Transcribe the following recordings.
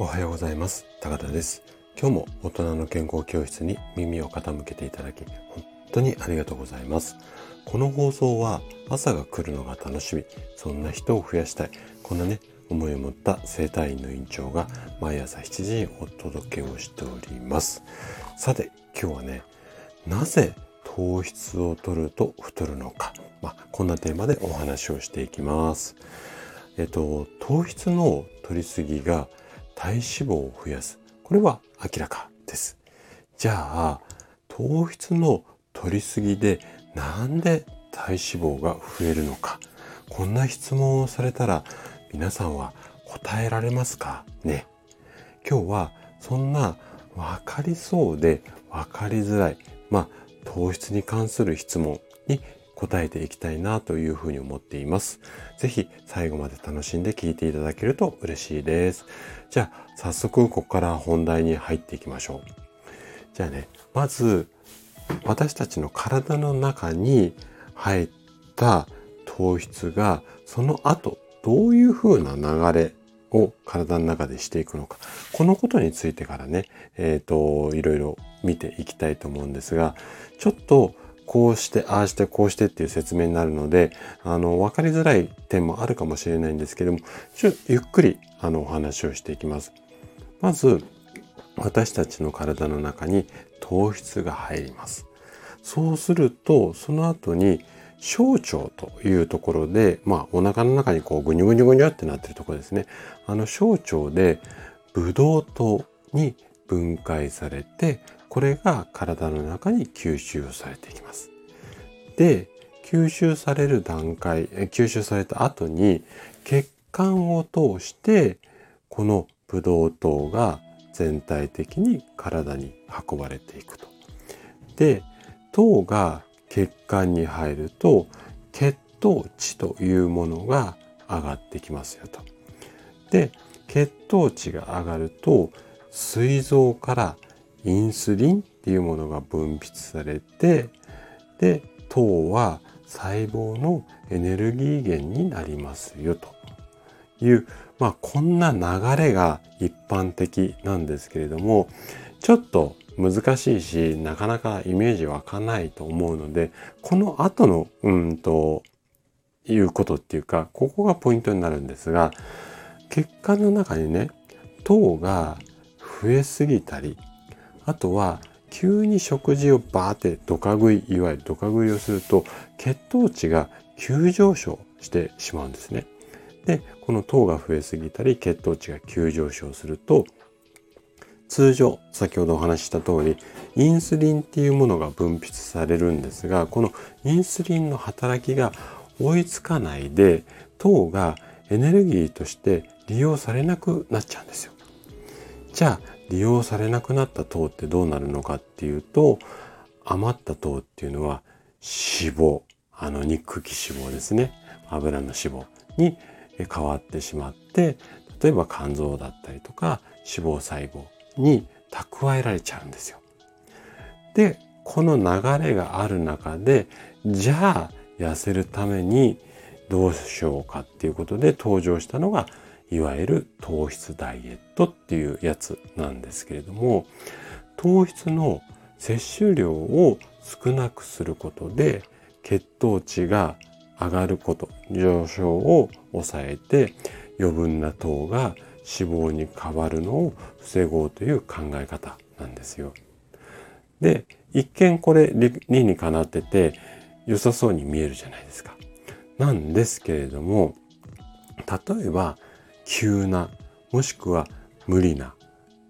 おはようございます。高田です。今日も大人の健康教室に耳を傾けていただき本当にありがとうございます。この放送は朝が来るのが楽しみ。そんな人を増やしたい。こんなね思いを持った生体院の院長が毎朝7時にお届けをしております。さて今日はねなぜ糖質を取ると太るのか、まあ、こんなテーマでお話をしていきます。えっと糖質の取りすぎが体脂肪を増やす。これは明らかです。じゃあ、糖質の取りすぎでなんで体脂肪が増えるのか。こんな質問をされたら皆さんは答えられますか？ね。今日はそんな分かりそうで分かりづらい、まあ、糖質に関する質問に答えていきたいなというふうに思っています。ぜひ最後まで楽しんで聞いていただけると嬉しいです。じゃあ早速ここから本題に入っていきましょう。じゃあね、まず私たちの体の中に入った糖質がその後どういうふうな流れを体の中でしていくのか。このことについてからね、えっ、ー、と、いろいろ見ていきたいと思うんですが、ちょっとこうして、ああして、こうしてっていう説明になるので、あの、わかりづらい点もあるかもしれないんですけども、ちょっとゆっくり、あの、お話をしていきます。まず、私たちの体の中に糖質が入ります。そうすると、その後に、小腸というところで、まあ、お腹の中にこう、ぐにゅぐにゅぐにゅってなってるところですね。あの小腸で、ブドウ糖に分解されて、これが体の中に吸収されていきます。で、吸収される段階、吸収された後に血管を通してこのブドウ糖が全体的に体に運ばれていくと。で、糖が血管に入ると血糖値というものが上がってきますよと。で、血糖値が上がると膵臓からインスリンっていうものが分泌されてで糖は細胞のエネルギー源になりますよという、まあ、こんな流れが一般的なんですけれどもちょっと難しいしなかなかイメージ湧かないと思うのでこの後のうんということっていうかここがポイントになるんですが血管の中にね糖が増えすぎたりあとは急に食事をバーってドカ食いいわゆるドカ食いをすると血糖値が急上昇してしまうんですね。でこの糖が増えすぎたり血糖値が急上昇すると通常先ほどお話しした通りインスリンっていうものが分泌されるんですがこのインスリンの働きが追いつかないで糖がエネルギーとして利用されなくなっちゃうんですよ。じゃあ利用されなくなった糖ってどうなるのかっていうと余った糖っていうのは脂肪あの肉気脂肪ですね油の脂肪に変わってしまって例えば肝臓だったりとか脂肪細胞に蓄えられちゃうんですよ。でこの流れがある中でじゃあ痩せるためにどうしようかっていうことで登場したのがいわゆる糖質ダイエットっていうやつなんですけれども糖質の摂取量を少なくすることで血糖値が上がること上昇を抑えて余分な糖が脂肪に変わるのを防ごうという考え方なんですよ。で一見これ理にかなってて良さそうに見えるじゃないですか。なんですけれども例えば急なもしくは無理な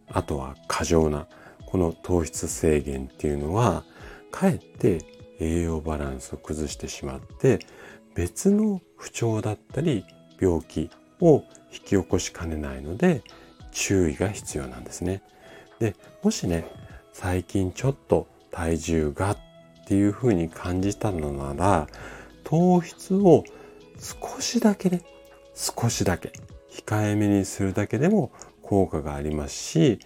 あとは過剰なこの糖質制限っていうのはかえって栄養バランスを崩してしまって別の不調だったり病気を引き起こしかねないので注意が必要なんですね。でもしね最近ちょっと体重がっていうふうに感じたのなら糖質を少しだけね少しだけ控えめにするだけでも効果がありますし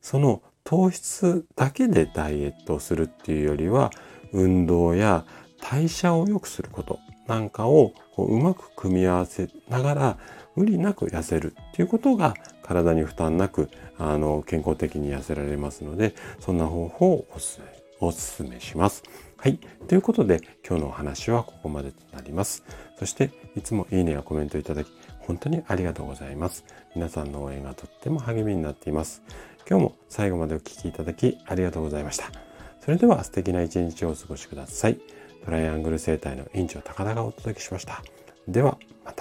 その糖質だけでダイエットをするっていうよりは運動や代謝を良くすることなんかをこううまく組み合わせながら無理なく痩せるっていうことが体に負担なくあの健康的に痩せられますのでそんな方法をおすお勧めします。はい。ということで今日のお話はここまでとなります。そしていつもいいねやコメントいただき本当にありがとうございます。皆さんの応援がとっても励みになっています。今日も最後までお聴きいただきありがとうございました。それでは素敵な一日をお過ごしください。トライアングル生態の院長高田がお届けしました。では、また。